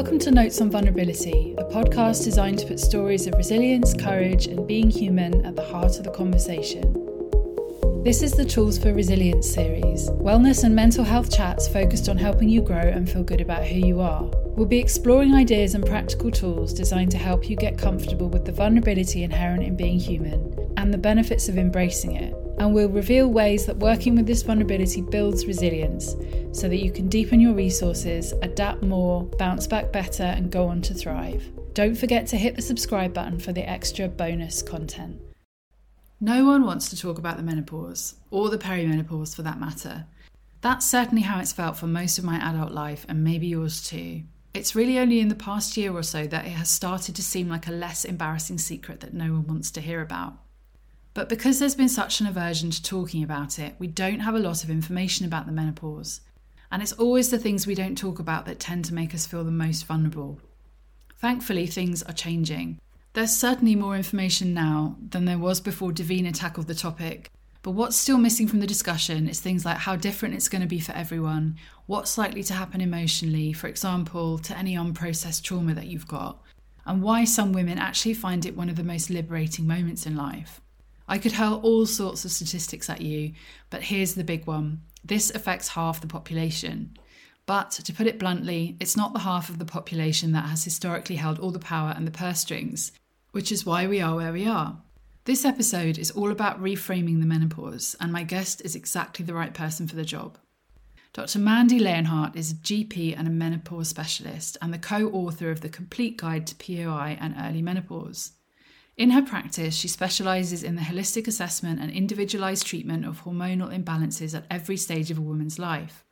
Welcome to Notes on Vulnerability, a podcast designed to put stories of resilience, courage, and being human at the heart of the conversation. This is the Tools for Resilience series, wellness and mental health chats focused on helping you grow and feel good about who you are. We'll be exploring ideas and practical tools designed to help you get comfortable with the vulnerability inherent in being human and the benefits of embracing it and we'll reveal ways that working with this vulnerability builds resilience so that you can deepen your resources, adapt more, bounce back better, and go on to thrive. Don't forget to hit the subscribe button for the extra bonus content. No one wants to talk about the menopause, or the perimenopause for that matter. That's certainly how it's felt for most of my adult life, and maybe yours too. It's really only in the past year or so that it has started to seem like a less embarrassing secret that no one wants to hear about. But because there's been such an aversion to talking about it, we don't have a lot of information about the menopause. And it's always the things we don't talk about that tend to make us feel the most vulnerable. Thankfully, things are changing. There's certainly more information now than there was before Davina tackled the topic. But what's still missing from the discussion is things like how different it's going to be for everyone, what's likely to happen emotionally, for example, to any unprocessed trauma that you've got, and why some women actually find it one of the most liberating moments in life. I could hurl all sorts of statistics at you, but here's the big one this affects half the population. But to put it bluntly, it's not the half of the population that has historically held all the power and the purse strings, which is why we are where we are. This episode is all about reframing the menopause, and my guest is exactly the right person for the job. Dr. Mandy Leonhardt is a GP and a menopause specialist and the co author of The Complete Guide to POI and Early Menopause. In her practice, she specialises in the holistic assessment and individualised treatment of hormonal imbalances at every stage of a woman's life.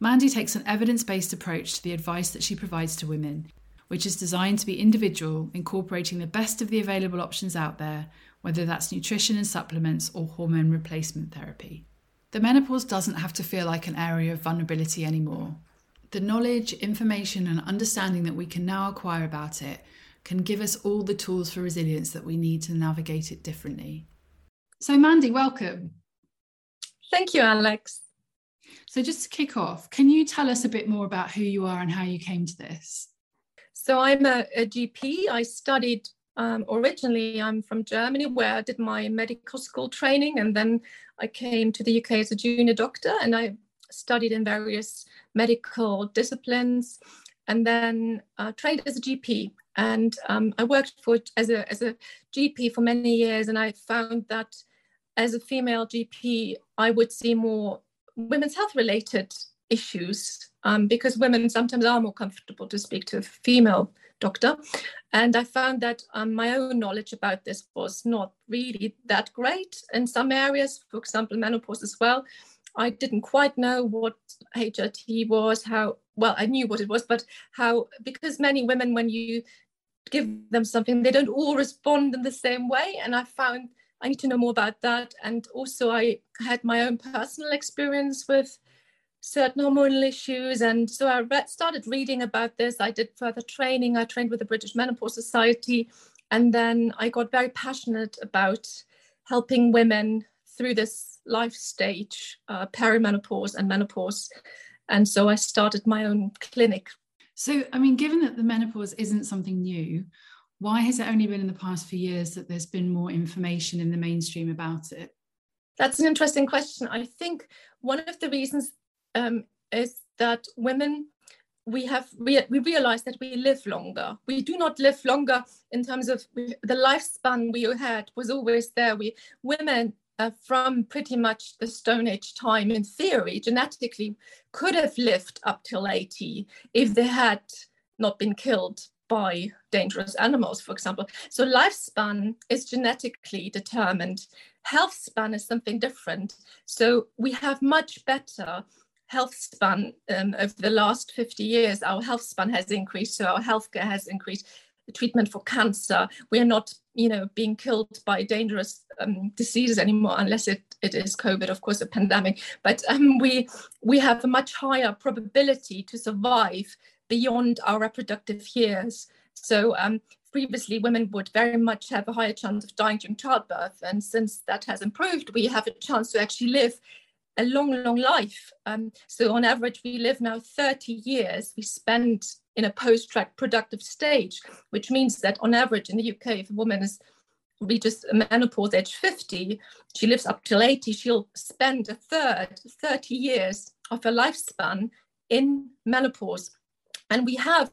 Mandy takes an evidence based approach to the advice that she provides to women, which is designed to be individual, incorporating the best of the available options out there, whether that's nutrition and supplements or hormone replacement therapy. The menopause doesn't have to feel like an area of vulnerability anymore. The knowledge, information, and understanding that we can now acquire about it can give us all the tools for resilience that we need to navigate it differently. So, Mandy, welcome. Thank you, Alex. So, just to kick off, can you tell us a bit more about who you are and how you came to this? So, I'm a, a GP. I studied um, originally, I'm from Germany, where I did my medical school training, and then I came to the UK as a junior doctor, and I studied in various medical disciplines, and then uh, trained as a GP. And um, I worked for as a as a GP for many years, and I found that as a female GP, I would see more women's health related issues um, because women sometimes are more comfortable to speak to a female doctor. And I found that um, my own knowledge about this was not really that great in some areas, for example, menopause as well. I didn't quite know what HRT was, how well I knew what it was, but how because many women, when you give them something they don't all respond in the same way and i found i need to know more about that. And also i had my own personal experience with certain hormonal issues and so i read, started reading about this. I did further training. I trained with the british menopause society and then i got very passionate about helping women through this life stage uh, perimenopause and menopause and so i started my own clinic so, I mean, given that the menopause isn't something new, why has it only been in the past few years that there's been more information in the mainstream about it? That's an interesting question. I think one of the reasons um, is that women we have we, we realize that we live longer we do not live longer in terms of the lifespan we had was always there we women uh, from pretty much the Stone Age time, in theory, genetically could have lived up till 80 if they had not been killed by dangerous animals, for example. So lifespan is genetically determined. Health span is something different. So we have much better health span um, over the last 50 years. Our health span has increased, so our healthcare has increased the treatment for cancer. We are not, you know, being killed by dangerous um, diseases anymore, unless it, it is COVID, of course, a pandemic. But um, we we have a much higher probability to survive beyond our reproductive years. So um, previously, women would very much have a higher chance of dying during childbirth, and since that has improved, we have a chance to actually live a long, long life. Um, so on average, we live now 30 years. We spend in a post-productive stage, which means that on average in the UK, if a woman is reaches menopause age 50, she lives up till 80, she'll spend a third, 30 years of her lifespan in menopause. And we have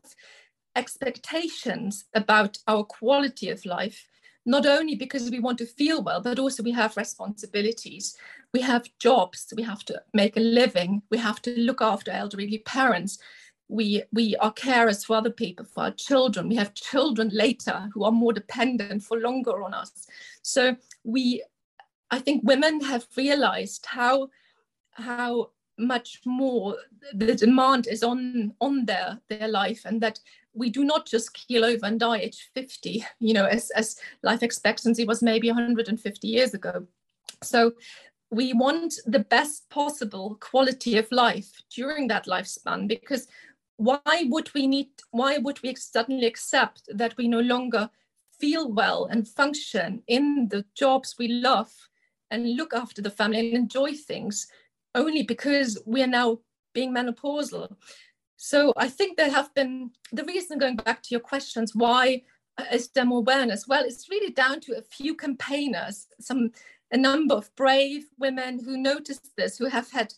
expectations about our quality of life, not only because we want to feel well, but also we have responsibilities. We have jobs, we have to make a living, we have to look after elderly parents. We, we are carers for other people, for our children. We have children later who are more dependent for longer on us. So we, I think women have realized how, how much more the demand is on on their their life and that we do not just keel over and die age 50 you know as, as life expectancy was maybe 150 years ago. So we want the best possible quality of life during that lifespan because why would we need why would we suddenly accept that we no longer feel well and function in the jobs we love and look after the family and enjoy things only because we are now being menopausal. So I think there have been the reason going back to your questions, why is there more awareness? Well, it's really down to a few campaigners, some a number of brave women who noticed this, who have had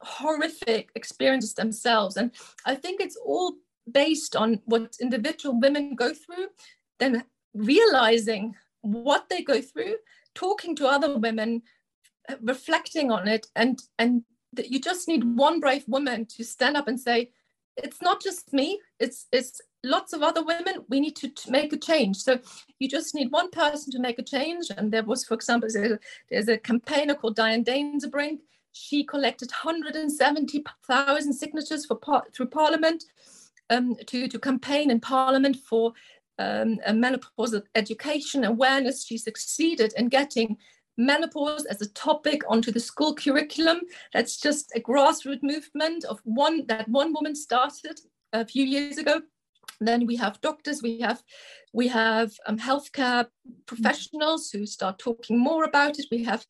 horrific experiences themselves. And I think it's all based on what individual women go through, then realizing what they go through, talking to other women reflecting on it and and that you just need one brave woman to stand up and say it's not just me it's it's lots of other women. We need to, make a change. So you just need one person to make a change and there was for example there's a, there's a campaigner called diane danzebrink she collected 170,000 signatures for par- through parliament um, to, to campaign in parliament for um, menopause education awareness. She succeeded in getting menopause as a topic onto the school curriculum. That's just a grassroots movement of one that one woman started a few years ago. Then we have doctors, we have we have um, healthcare professionals who start talking more about it. We have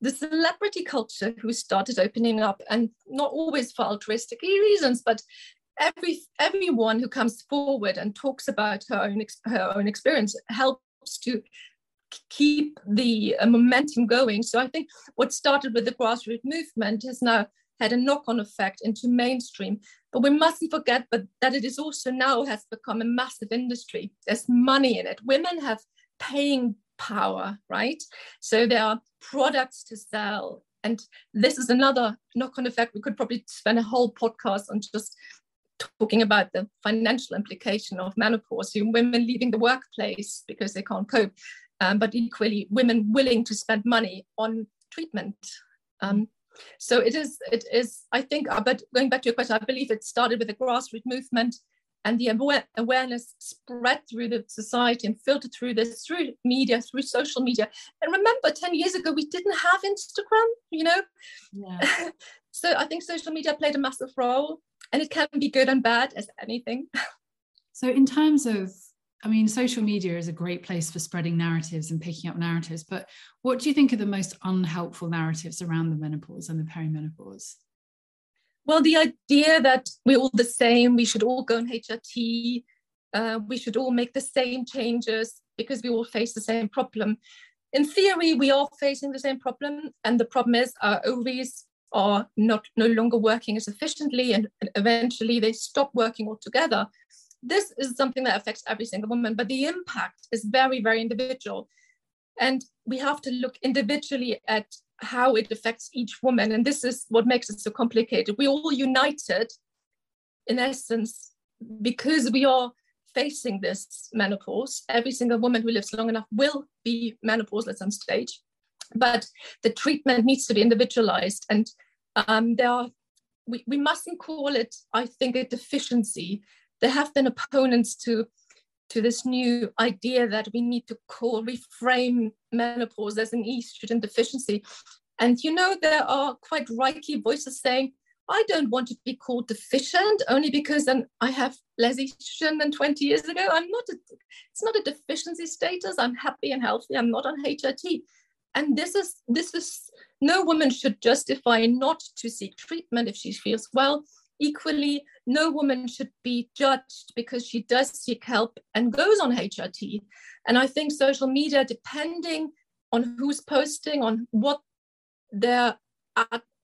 the celebrity culture who started opening up, and not always for altruistic reasons, but every everyone who comes forward and talks about her own her own experience helps to keep the uh, momentum going. So I think what started with the grassroots movement has now had a knock-on effect into mainstream. But we mustn't forget but that it is also now has become a massive industry. There's money in it. Women have paying power, right? So there are products to sell. And this is another knock-on effect. We could probably spend a whole podcast on just talking about the financial implication of menopause, women leaving the workplace because they can't cope um, but equally women willing to spend money on treatment. Um, so it is, it is, I think, uh, but going back to your question, I believe it started with the grassroots movement and the aware, awareness spread through the society and filtered through this, through media, through social media. And remember, 10 years ago, we didn't have Instagram, you know? Yeah. so I think social media played a massive role and it can be good and bad as anything. So in terms of I mean, social media is a great place for spreading narratives and picking up narratives, but what do you think are the most unhelpful narratives around the menopause and the perimenopause? Well, the idea that we're all the same, we should all go on HRT, uh, we should all make the same changes because we all face the same problem. In theory, we are facing the same problem, and the problem is our ovaries are not no longer working as efficiently, and eventually they stop working altogether this is something that affects every single woman, but the impact is very, very individual. And we have to look individually at how it affects each woman. And this is what makes it so complicated. We all united, in essence, because we are facing this menopause. Every single woman who lives long enough will be menopausal at some stage. But the treatment needs to be individualized. And um, there are, we, we mustn't call it, I think, a deficiency there have been opponents to to this new idea that we need to call reframe menopause as an estrogen deficiency and you know there are quite rightly voices saying I don't want to be called deficient only because then I have less estrogen than 20 years ago. I'm not a, it's not a deficiency status. I'm happy and healthy. I'm not on HRT. And this is this is no woman should justify not to seek treatment if she feels well. Equally, no woman should be judged because she does seek help and goes on HRT. And I think social media, depending on who's posting, on what their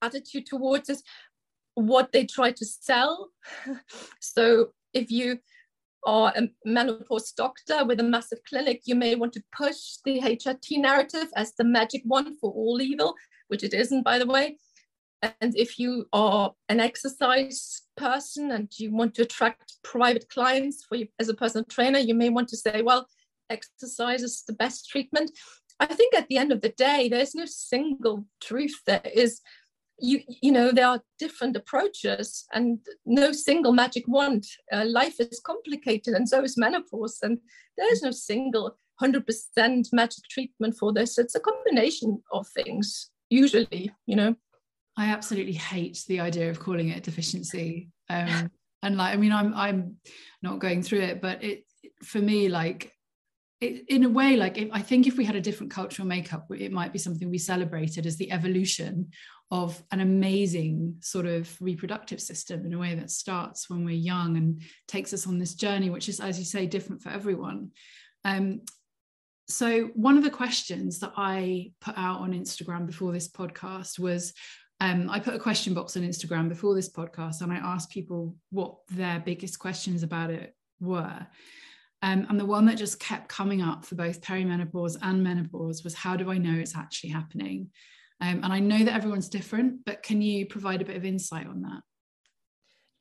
attitude towards it, what they try to sell. so if you are a menopause doctor with a massive clinic, you may want to push the HRT narrative as the magic one for all evil, which it isn't, by the way. And if you are an exercise person and you want to attract private clients for you as a personal trainer, you may want to say, well, exercise is the best treatment. I think at the end of the day, there's no single truth. There is, you you know, there are different approaches and no single magic wand. Uh, life is complicated, and so is menopause, and there is no single 100% magic treatment for this. It's a combination of things, usually, you know. I absolutely hate the idea of calling it a deficiency. Um, and like, I mean, I'm I'm not going through it, but it for me, like it, in a way, like if, I think if we had a different cultural makeup, it might be something we celebrated as the evolution of an amazing sort of reproductive system in a way that starts when we're young and takes us on this journey, which is, as you say, different for everyone. Um, so one of the questions that I put out on Instagram before this podcast was um, I put a question box on Instagram before this podcast and I asked people what their biggest questions about it were. Um, and the one that just kept coming up for both perimenopause and menopause was how do I know it's actually happening? Um, and I know that everyone's different, but can you provide a bit of insight on that?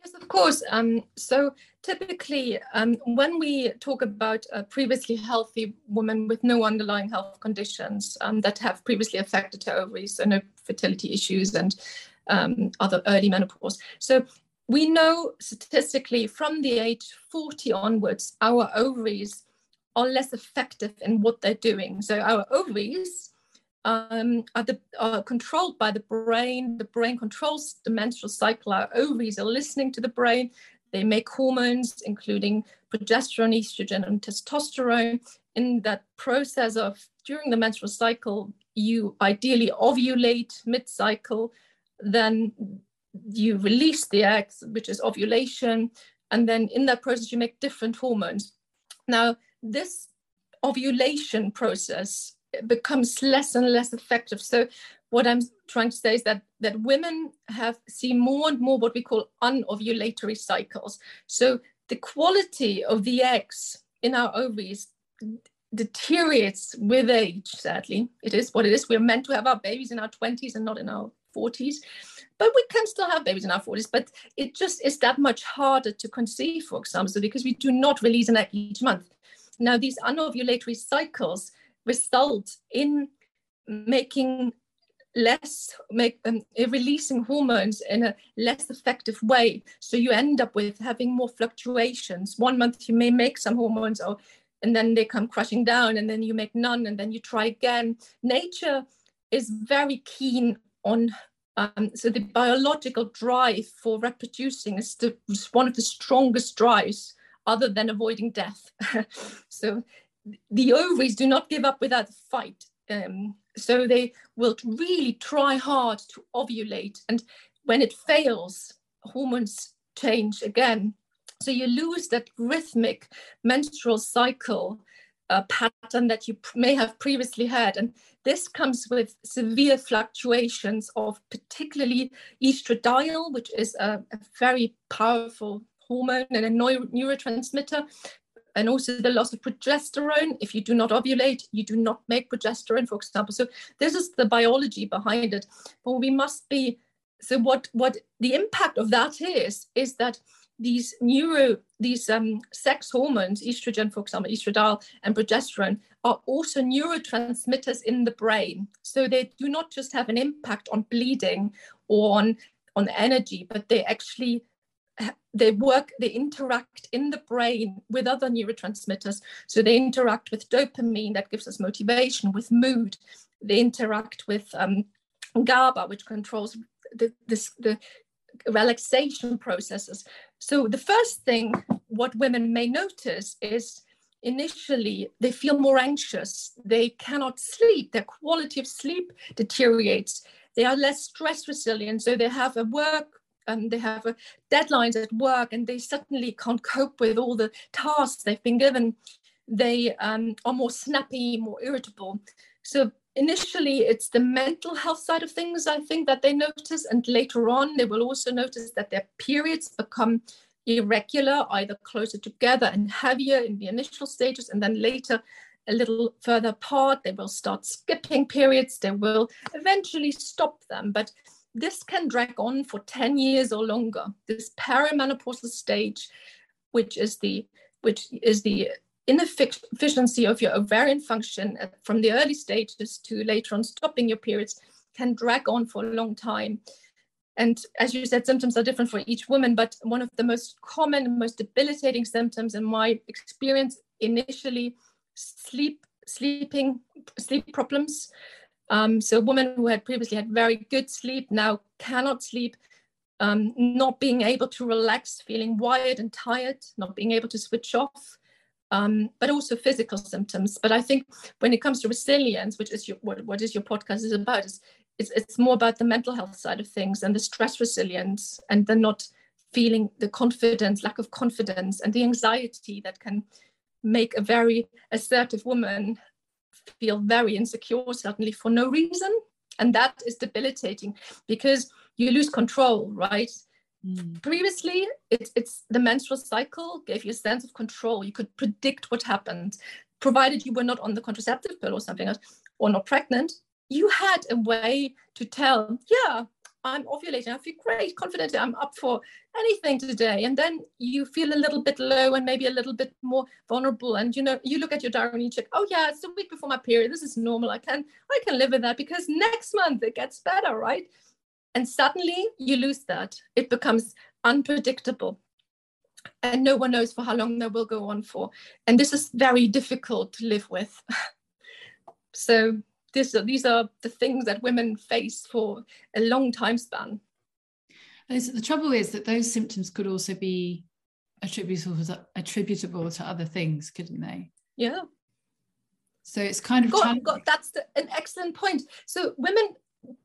Yes, of course. Um, so typically, um, when we talk about a previously healthy woman with no underlying health conditions um, that have previously affected her ovaries and fertility issues and um, other early menopause. So we know statistically from the age 40 onwards, our ovaries are less effective in what they're doing. So our ovaries um, are, the, are controlled by the brain. The brain controls the menstrual cycle. Our ovaries are listening to the brain. They make hormones, including progesterone, estrogen, and testosterone. In that process of during the menstrual cycle, you ideally ovulate mid cycle, then you release the eggs, which is ovulation. And then in that process, you make different hormones. Now, this ovulation process becomes less and less effective. So what I'm trying to say is that that women have see more and more what we call anovulatory cycles. So the quality of the eggs in our ovaries deteriorates with age, sadly. It is what it is. We're meant to have our babies in our 20s and not in our 40s. But we can still have babies in our 40s, but it just is that much harder to conceive, for example, because we do not release an egg each month. Now, these anovulatory cycles result in making less make um, releasing hormones in a less effective way. So you end up with having more fluctuations. One month you may make some hormones or and then they come crashing down and then you make none and then you try again. Nature is very keen on um, so the biological drive for reproducing is, the, is one of the strongest drives other than avoiding death. So the ovaries do not give up without a fight. Um, so they will really try hard to ovulate. And when it fails, hormones change again. So you lose that rhythmic menstrual cycle uh, pattern that you may have previously had. And this comes with severe fluctuations of particularly estradiol, which is a, a very powerful hormone and a neuro- neurotransmitter, and also the loss of progesterone. If you do not ovulate, you do not make progesterone, for example. So this is the biology behind it. But we must be so what what the impact of that is is that these neuro these um, sex hormones, estrogen, for example, estradiol and progesterone, are also neurotransmitters in the brain. So they do not just have an impact on bleeding or on on energy, but they actually they work, they interact in the brain with other neurotransmitters. So they interact with dopamine that gives us motivation, with mood. They interact with um, GABA, which controls the, this, the relaxation processes. So the first thing what women may notice is initially they feel more anxious. They cannot sleep. Their quality of sleep deteriorates. they are less stress resilient. So they have a work and they have a deadlines at work and they suddenly can't cope with all the tasks they've been given. They um, are more snappy, more irritable. So initially it's the mental health side of things i think that they notice and later on they will also notice that their periods become irregular either closer together and heavier in the initial stages and then later a little further apart they will start skipping periods they will eventually stop them but this can drag on for 10 years or longer this perimenopausal stage which is the which is the inefficiency of your ovarian function from the early stages to later on stopping your periods can drag on for a long time. And as you said, symptoms are different for each woman, but one of the most common, most debilitating symptoms in my experience initially, sleep, sleeping, sleep problems. Um, so women who had previously had very good sleep now cannot sleep, um, not being able to relax, feeling wired and tired, not being able to switch off, um, but also physical symptoms. But I think when it comes to resilience, which is your, what, what is your podcast is about, is it's, it's more about the mental health side of things and the stress resilience and the not feeling the confidence, lack of confidence, and the anxiety that can make a very assertive woman feel very insecure, certainly for no reason. And that is debilitating because you lose control, right? Mm. Previously, it, it's the menstrual cycle gave you a sense of control. You could predict what happened, provided you were not on the contraceptive pill or something else, or not pregnant. You had a way to tell, yeah, I'm ovulating. I feel great, confident. I'm up for anything today. And then you feel a little bit low and maybe a little bit more vulnerable. And you know, you look at your diary and you check, oh yeah, it's a week before my period. This is normal. I can I can live with that because next month it gets better, right? And suddenly you lose that. It becomes unpredictable. And no one knows for how long that will go on for. And this is very difficult to live with. so this, these are the things that women face for a long time span. The trouble is that those symptoms could also be attributable to, attributable to other things, couldn't they? Yeah. So it's kind of God, God, that's the, an excellent point. So women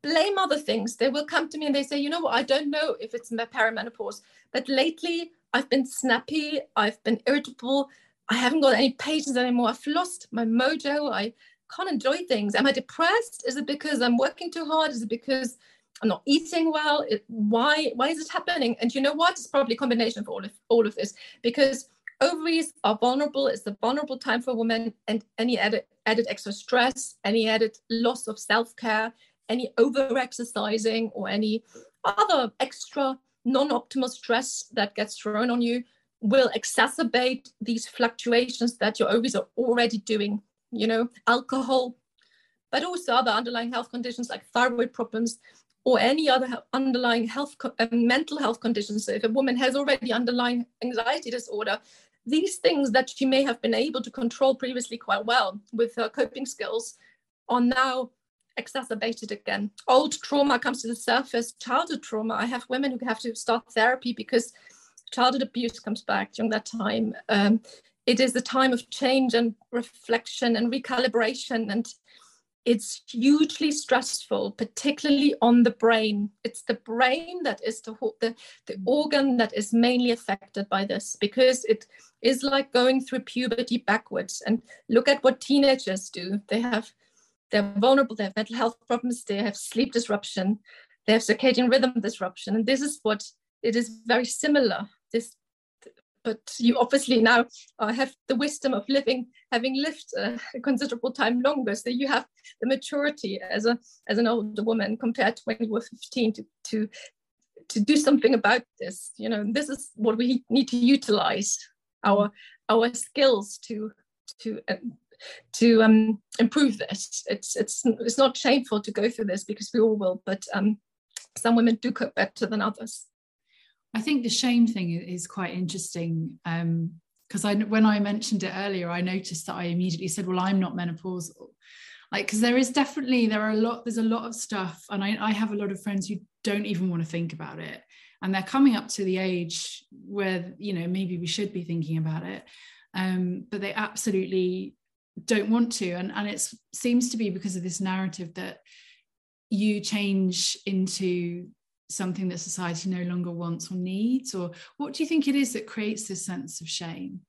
blame other things. They will come to me and they say, you know what, I don't know if it's my perimenopause, but lately I've been snappy, I've been irritable, I haven't got any patience anymore. I've lost my mojo. I can't enjoy things. Am I depressed? Is it because I'm working too hard? Is it because I'm not eating well? It, why why is it happening? And you know what? It's probably a combination of all of all of this because ovaries are vulnerable. It's the vulnerable time for women, and any added added extra stress, any added loss of self care, any over exercising or any other extra non-optimal stress that gets thrown on you will exacerbate these fluctuations that your ovaries are already doing you know alcohol but also other underlying health conditions like thyroid problems or any other underlying health uh, mental health conditions so if a woman has already underlying anxiety disorder these things that she may have been able to control previously quite well with her coping skills are now exacerbated again. Old trauma comes to the surface, childhood trauma. I have women who have to start therapy because childhood abuse comes back during that time. Um, it is a time of change and reflection and recalibration, and it's hugely stressful, particularly on the brain. It's the brain that is the, the, the mm. organ that is mainly affected by this because it is like going through puberty backwards. And look at what teenagers do. They have they're vulnerable, they have mental health problems, they have sleep disruption, they have circadian rhythm disruption. And this is what it is very similar. This, but you obviously now uh, have the wisdom of living, having lived uh, a considerable time longer. So you have the maturity as a as an older woman compared to when you were 15 to to to do something about this. You know, this is what we need to utilize our our skills to to uh, to um, improve this. It's it's it's not shameful to go through this because we all will, but um, some women do cope better than others. I think the shame thing is quite interesting because um, I when I mentioned it earlier, I noticed that I immediately said, "Well, I'm not menopausal." Like, because there is definitely there are a lot. There's a lot of stuff, and I, I have a lot of friends who don't even want to think about it, and they're coming up to the age where you know maybe we should be thinking about it, um, but they absolutely don't want to and and it seems to be because of this narrative that you change into something that society no longer wants or needs? Or what do you think it is that creates this sense of shame?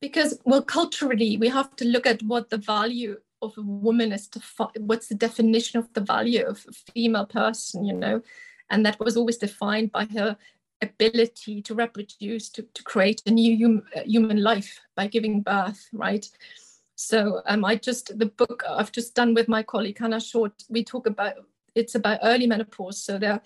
Because well culturally we have to look at what the value of a woman is to what's the definition of the value of a female person you know? And that was always defined by her ability to reproduce to, to create a new hum, human life by giving birth right? So um, i just the book i've just done with my colleague hannah short we talk about it's about early menopause so there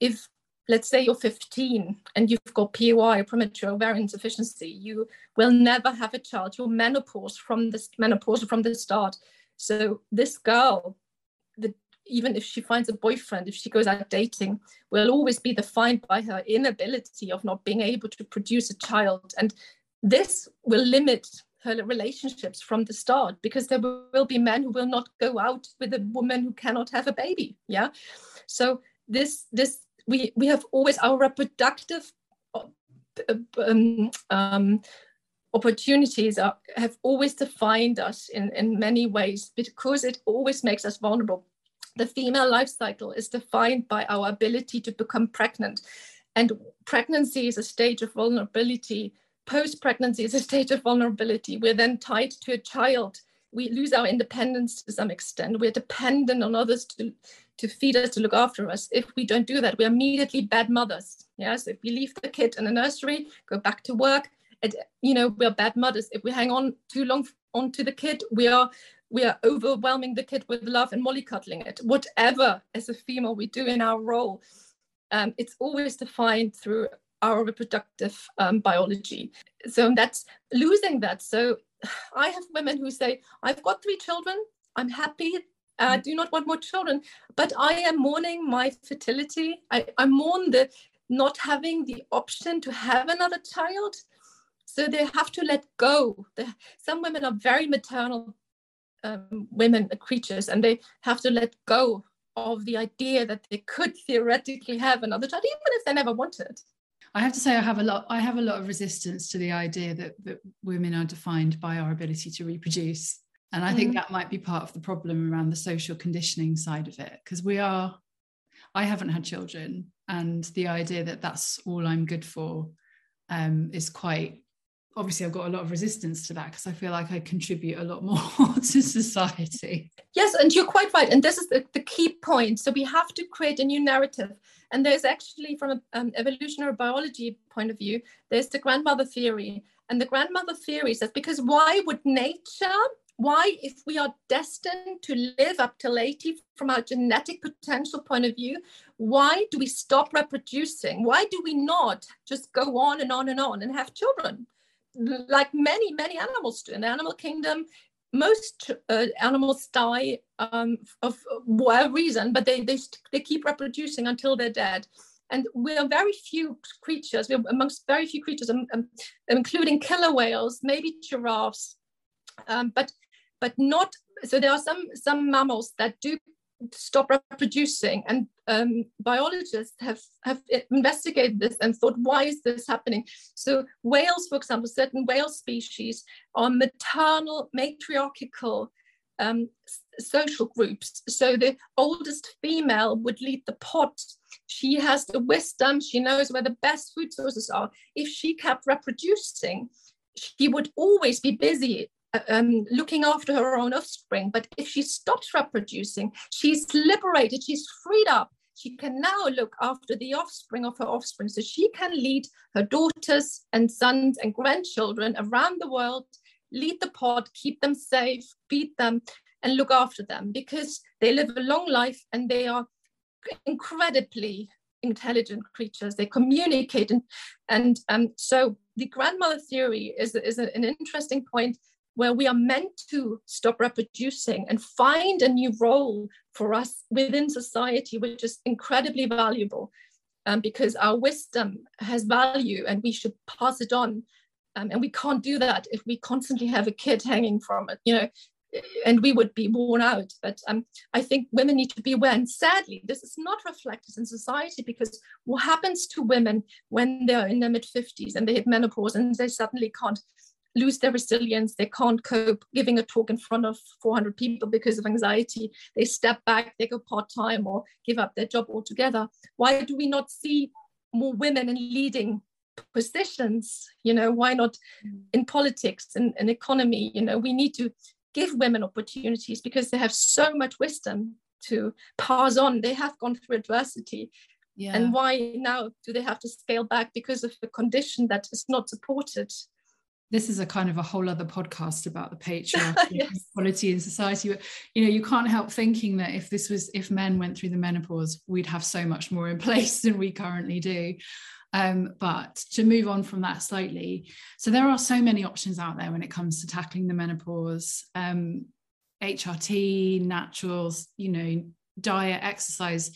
if let's say you're 15 and you've got POI, premature ovarian insufficiency, you will never have a child. You're menopause from the menopause from the start. So this girl, the, even if she finds a boyfriend, if she goes out dating, will always be defined by her inability of not being able to produce a child. And this will limit her relationships from the start because there will be men who will not go out with a woman who cannot have a baby. Yeah. So this this we we have always our reproductive uh, um, um, opportunities are, have always defined us in, in many ways because it always makes us vulnerable. The female life cycle is defined by our ability to become pregnant. And pregnancy is a stage of vulnerability. Post pregnancy is a state of vulnerability. We're then tied to a child. We lose our independence to some extent. We're dependent on others to, to feed us, to look after us. If we don't do that, we're immediately bad mothers. Yes, if we leave the kid in the nursery, go back to work, and, you know, we're bad mothers. If we hang on too long onto the kid, we are we are overwhelming the kid with love and mollycoddling it. Whatever as a female we do in our role, um, it's always defined through our reproductive um, biology. So that's losing that. So I have women who say, I've got three children. I'm happy. I do not want more children, but I am mourning my fertility. I, I mourn the not having the option to have another child. So they have to let go. The, some women are very maternal um, women, uh, creatures, and they have to let go of the idea that they could theoretically have another child, even if they never wanted. I have to say I have a lot I have a lot of resistance to the idea that, that women are defined by our ability to reproduce. And I think mm. that might be part of the problem around the social conditioning side of it, because we are, I haven't had children, and the idea that that's all I'm good for um, is quite, obviously, I've got a lot of resistance to that because I feel like I contribute a lot more to society. Yes, and you're quite right. And this is the, the key point. So we have to create a new narrative. And there's actually, from an um, evolutionary biology point of view, there's the grandmother theory. And the grandmother theory says, because why would nature why, if we are destined to live up till 80 from our genetic potential point of view, why do we stop reproducing? Why do we not just go on and on and on and have children? Like many, many animals do. In the animal kingdom, most uh, animals die um, of whatever reason, but they, they, they keep reproducing until they're dead. And we are very few creatures, we're amongst very few creatures, um, um, including killer whales, maybe giraffes, um, but but not so there are some some mammals that do stop reproducing. And um, biologists have have investigated this and thought why is this happening? So whales for example certain whale species are maternal matriarchal um, social groups. So the oldest female would lead the pod she has the wisdom. She knows where the best food sources are. If she kept reproducing she would always be busy um, looking after her own offspring. But if she stops reproducing, she's liberated, she's freed up. She can now look after the offspring of her offspring. So she can lead her daughters and sons and grandchildren around the world, lead the pod, keep them safe, feed them, and look after them because they live a long life and they are incredibly intelligent creatures. They communicate. And, and um, so the grandmother theory is, is an interesting point where we are meant to stop reproducing and find a new role for us within society, which is incredibly valuable um, because our wisdom has value and we should pass it on. Um, and we can't do that if we constantly have a kid hanging from it, you know, and we would be worn out. But um, I think women need to be aware. And sadly, this is not reflected in society because what happens to women when they're in their mid 50s and they hit menopause and they suddenly can't lose their resilience. They can't cope giving a talk in front of 400 people because of anxiety. They step back, they go part time or give up their job altogether. Why do we not see more women in leading positions? You know, why not in politics and, and economy? You know, we need to give women opportunities because they have so much wisdom to pass on. They have gone through adversity. Yeah. And why now do they have to scale back because of a condition that is not supported? This is a kind of a whole other podcast about the patriarchy yes. equality in society. But you know you can't help thinking that if this was if men went through the menopause we'd have so much more in place than we currently do. Um, but to move on from that slightly so there are so many options out there when it comes to tackling the menopause. Um, hrt naturals you know diet exercise.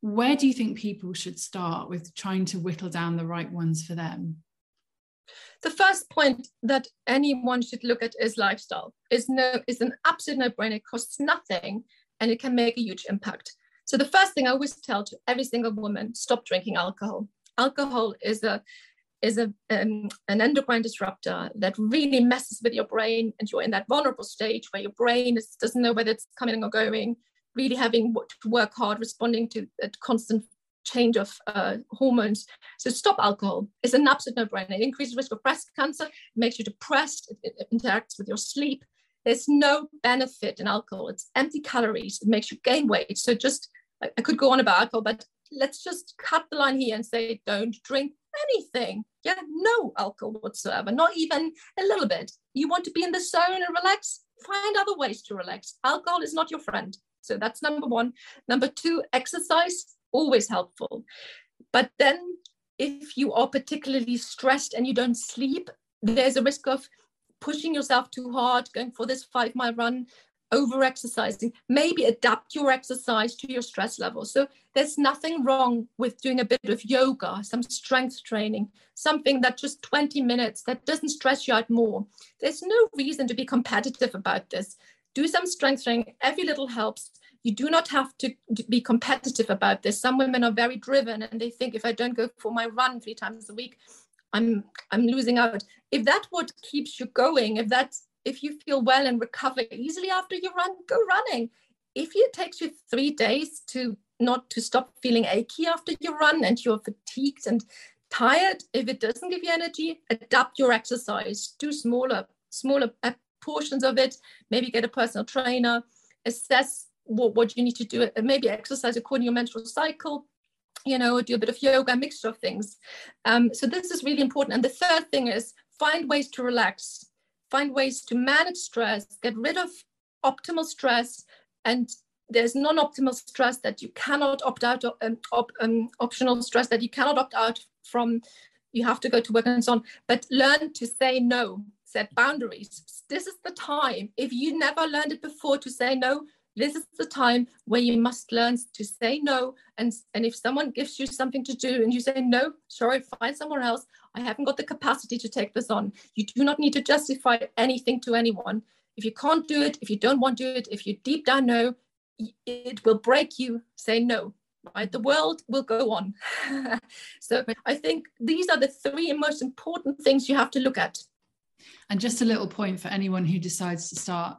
Where do you think people should start with trying to whittle down the right ones for them the first point that anyone should look at is lifestyle. Is no is an absolute no-brainer. It costs nothing and it can make a huge impact. So the first thing i always tell to every single woman stop drinking alcohol. Alcohol is a is a, um, an endocrine disruptor that really messes with your brain and you're in that vulnerable stage where your brain is, doesn't know whether it's coming or going really having to work hard responding to constant change of uh, hormones. So stop alcohol. It's an absolute no-brainer. It increases risk of breast cancer, it makes you depressed, it, it interacts with your sleep. There's no benefit in alcohol. It's empty calories. It makes you gain weight. So just, I, I could go on about alcohol, but let's just cut the line here and say don't drink anything. Yeah, no alcohol whatsoever, not even a little bit. You want to be in the zone and relax? Find other ways to relax. Alcohol is not your friend. So that's number one. Number two, exercise always helpful. But then if you are particularly stressed and you don't sleep, there's a risk of pushing yourself too hard, going for this five mile run, over exercising. Maybe adapt your exercise to your stress level. So there's nothing wrong with doing a bit of yoga, some strength training, something that just 20 minutes that doesn't stress you out more. There's no reason to be competitive about this. Do some strength training, every little helps you do not have to be competitive about this. Some women are very driven and they think if I don't go for my run three times a week, I'm I'm losing out. If that what keeps you going, if that's if you feel well and recover easily after you run, go running. If it takes you three days to not to stop feeling achy after you run and you're fatigued and tired, if it doesn't give you energy, adapt your exercise. Do smaller, smaller uh, portions of it. Maybe get a personal trainer. Assess what, what you need to do, maybe exercise according to your menstrual cycle, you know, do a bit of yoga, mixture of things. Um, so this is really important. And the third thing is find ways to relax, find ways to manage stress, get rid of optimal stress, and there's non-optimal stress that you cannot opt out of, um, op, um, optional stress that you cannot opt out from. You have to go to work and so on. But learn to say no, set boundaries. This is the time. If you never learned it before to say no, this is the time where you must learn to say no. And, and if someone gives you something to do and you say, no, sorry, find somewhere else, I haven't got the capacity to take this on. You do not need to justify anything to anyone. If you can't do it, if you don't want to do it, if you deep down know, it will break you, say no. Right? The world will go on. so I think these are the three most important things you have to look at. And just a little point for anyone who decides to start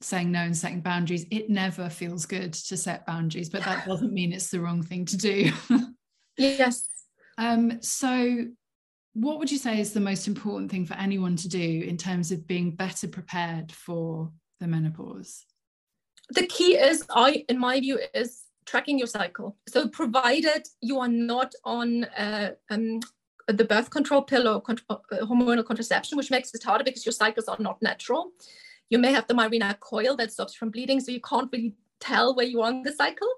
saying no and setting boundaries it never feels good to set boundaries but that doesn't mean it's the wrong thing to do. Yes. Um so what would you say is the most important thing for anyone to do in terms of being better prepared for the menopause? The key is i in my view is tracking your cycle. So provided you are not on uh, um, the birth control pill or uh, hormonal contraception which makes it harder because your cycles are not natural you may have the Mirena coil that stops from bleeding, so you can't really tell where you are in the cycle.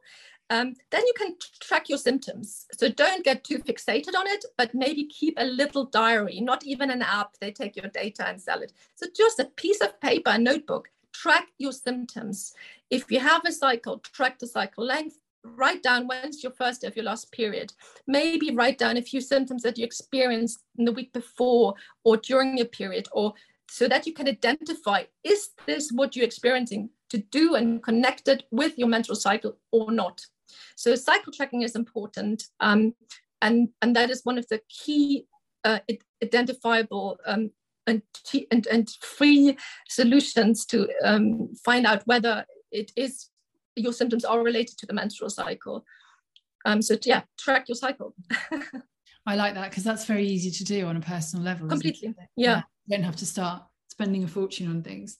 Um, then you can track your symptoms. So don't get too fixated on it, but maybe keep a little diary, not even an app. They take your data and sell it. So just a piece of paper, a notebook, track your symptoms. If you have a cycle, track the cycle length, write down when's your first day of your last period. Maybe write down a few symptoms that you experienced in the week before or during your period, or so that you can identify is this what you're experiencing to do and connect it with your menstrual cycle or not. So cycle tracking is important, um, and and that is one of the key uh, identifiable um, and, and, and free solutions to um, find out whether it is your symptoms are related to the menstrual cycle. Um, so yeah, track your cycle. I like that because that's very easy to do on a personal level. Completely. Yeah. yeah. Don't have to start spending a fortune on things.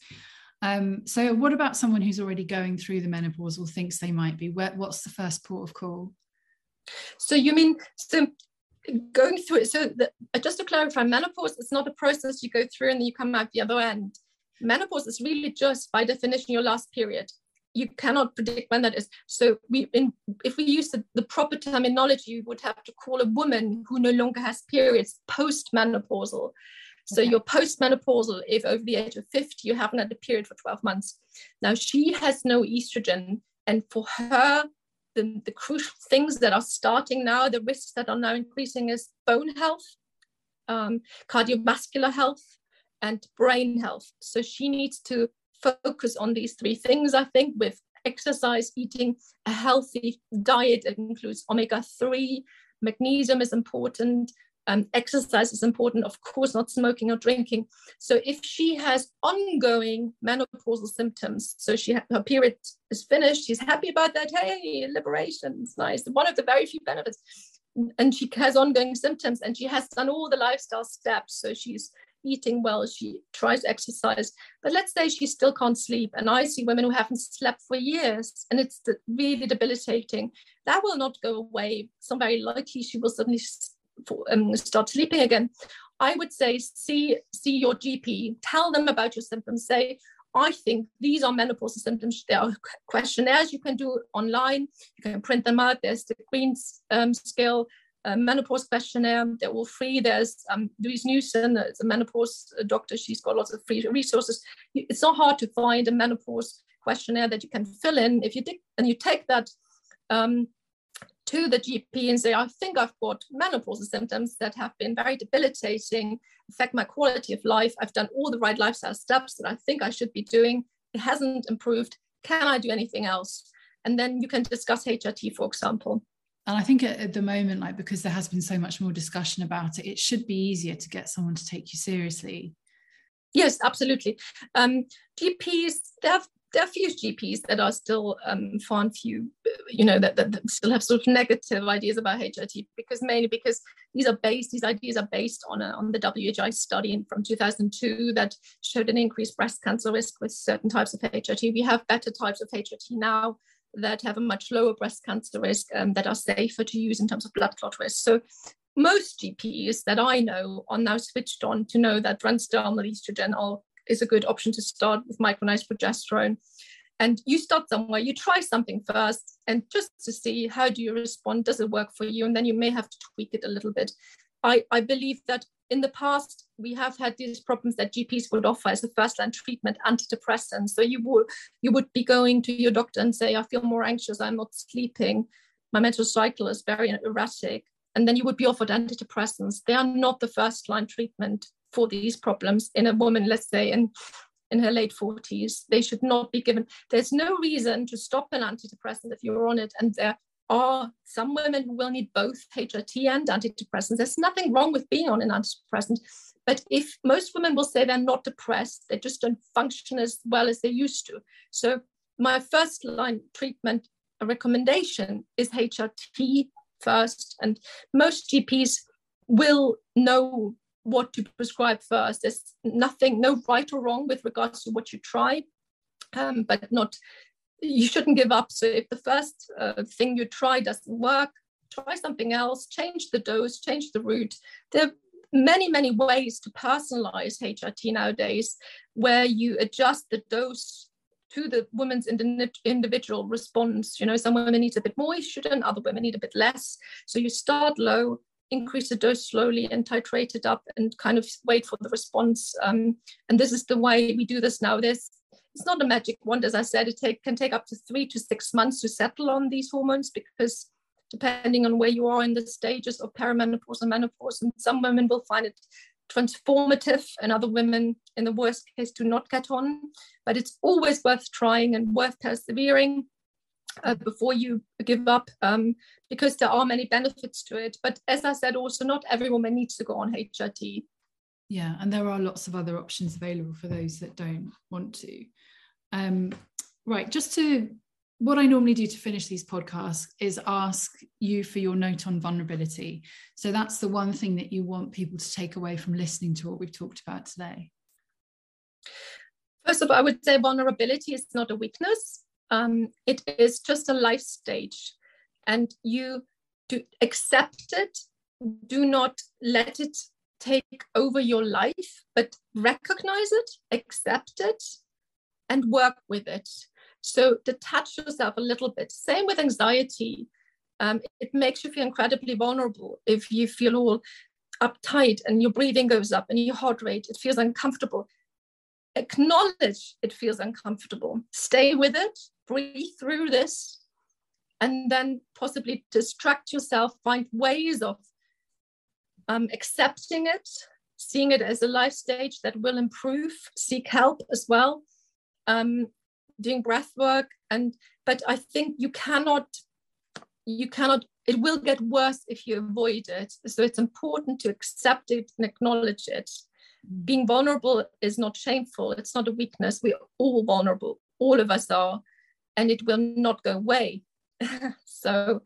Um, so what about someone who's already going through the menopause or thinks they might be? Where, what's the first port of call? So you mean so going through it? So the, just to clarify, menopause is not a process you go through and then you come out the other end. Menopause is really just by definition your last period you cannot predict when that is. So we, in, if we use the, the proper terminology, you would have to call a woman who no longer has periods post-menopausal. So okay. you're post-menopausal if over the age of 50 you haven't had a period for 12 months. Now she has no estrogen, and for her, the, the crucial things that are starting now, the risks that are now increasing is bone health, um, cardiovascular health, and brain health. So she needs to focus on these three things, I think, with exercise, eating a healthy diet that includes omega 3, magnesium is important, um, exercise is important, of course, not smoking or drinking. So if she has ongoing menopausal symptoms, so she her period is finished, she's happy about that. Hey, liberation, it's nice. One of the very few benefits. And she has ongoing symptoms, and she has done all the lifestyle steps. So she's eating well, she tries exercise. But let's say she still can't sleep. And I see women who haven't slept for years and it's really debilitating. That will not go away. So very likely she will suddenly um, start sleeping again. I would say see see your GP, tell them about your symptoms. Say, I think these are menopausal symptoms. There are questionnaires you can do online. You can print them out. There's the Greene um, Scale uh, menopause questionnaire. They're all free. There's um, Louise Newson, it's a menopause doctor. She's got lots of free resources. It's not hard to find a menopause questionnaire that you can fill in. If you dig and you take that um, to the GP and say, I think I've got menopausal symptoms that have been very debilitating, affect my quality of life. I've done all the right lifestyle steps that I think I should be doing. It hasn't improved. Can I do anything else? And then you can discuss HRT, for example and i think at, the moment like because there has been so much more discussion about it it should be easier to get someone to take you seriously yes absolutely um, gps there have there are a few GPs that are still um, far and few, you know, that, that, that, still have sort of negative ideas about HRT because mainly because these are based, these ideas are based on a, on the WHI study from 2002 that showed an increased breast cancer risk with certain types of HRT. We have better types of HRT now that have a much lower breast cancer risk um, that are safer to use in terms of blood clot risk. So most GPs that I know are now switched on to know that transdermal estrogen is a good option to start with micronized progesterone. And you start somewhere, you try something first, and just to see how do you respond, does it work for you? And then you may have to tweak it a little bit. I, I believe that in the past, we have had these problems that GPs would offer as a first line treatment antidepressants. So you would you would be going to your doctor and say, I feel more anxious, I'm not sleeping, my menstrual cycle is very erratic. And then you would be offered antidepressants. They are not the first line treatment for these problems in a woman, let's say, in in her late 40s. They should not be given. There's no reason to stop an antidepressant if you're on it and there are some women who will need both HRT and antidepressants. There's nothing wrong with being on an antidepressant. But if most women will say they're not depressed, they just don't function as well as they used to. So my first line treatment recommendation is HRT first. And most GPs will know what to prescribe first. There's nothing, no right or wrong with regards to what you try, um, but not you shouldn't give up. So if the first uh, thing you try doesn't work, try something else, change the dose, change the route. There are many, many ways to personalize HRT nowadays where you adjust the dose to the woman's individual response. You know, some women need a bit more estrogen, other women need a bit less. So you start low, increase the dose slowly and titrate it up and kind of wait for the response. Um, and this is the way we do this now. There's it's not a magic wand, as I said. It take, can take up to three to six months to settle on these hormones because depending on where you are in the stages of perimenopause and menopause, and some women will find it transformative, and other women, in the worst case, do not get on. But it's always worth trying and worth persevering. Uh, before you give up um, because there are many benefits to it. But as I said, also not every woman needs to go on HRT. Yeah, and there are lots of other options available for those that don't want to. Um, right, just to what I normally do to finish these podcasts is ask you for your note on vulnerability. So that's the one thing that you want people to take away from listening to what we've talked about today. First of all, I would say vulnerability is not a weakness. Um, it is just a life stage, and you accept it. Do not let it take over your life, but recognize it, accept it, and work with it. So detach yourself a little bit. Same with anxiety. Um, it makes you feel incredibly vulnerable if you feel all uptight and your breathing goes up and your heart rate, it feels uncomfortable. Acknowledge it feels uncomfortable. Stay with it, breathe through this, and then possibly distract yourself, find ways of um, accepting it, seeing it as a life stage that will improve, seek help as well, um, doing breath work. And but I think you cannot, you cannot. It will get worse if you avoid it. So it's important to accept it and acknowledge it. Being vulnerable is not shameful. It's not a weakness. We're all vulnerable. All of us are, and it will not go away. so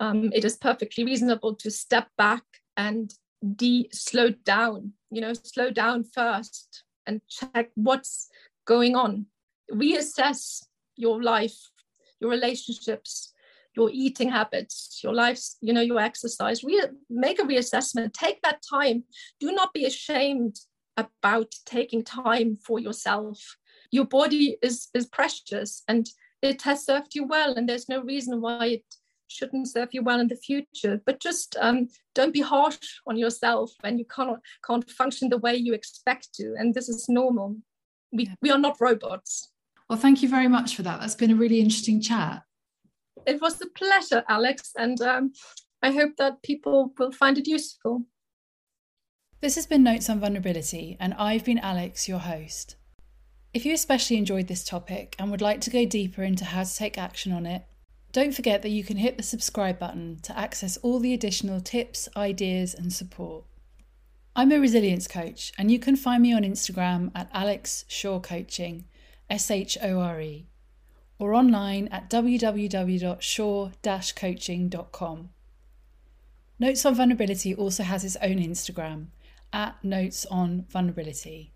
um, it is perfectly reasonable to step back and de slow down you know slow down first and check what's going on. Reassess your life your relationships your eating habits your lives you know your exercise. Re- make a reassessment. Take that time. Do not be ashamed about taking time for yourself. Your body is is precious and it has served you well and there's no reason why it shouldn't serve you well in the future. But just um, don't be harsh on yourself when you can't can't function the way you expect to, and this is normal. We yeah. we are not robots. Well, thank you very much for that. That's been a really interesting chat. It was a pleasure, Alex, and um, I hope that people will find it useful. This has been Notes on Vulnerability, and I've been Alex, your host. If you especially enjoyed this topic and would like to go deeper into how to take action on it, don't forget that you can hit the subscribe button to access all the additional tips, ideas, and support. I'm a resilience coach, and you can find me on Instagram at Alex Coaching, S H O R E, or online at www.shore-coaching.com. Notes on Vulnerability also has its own Instagram at Notes on Vulnerability.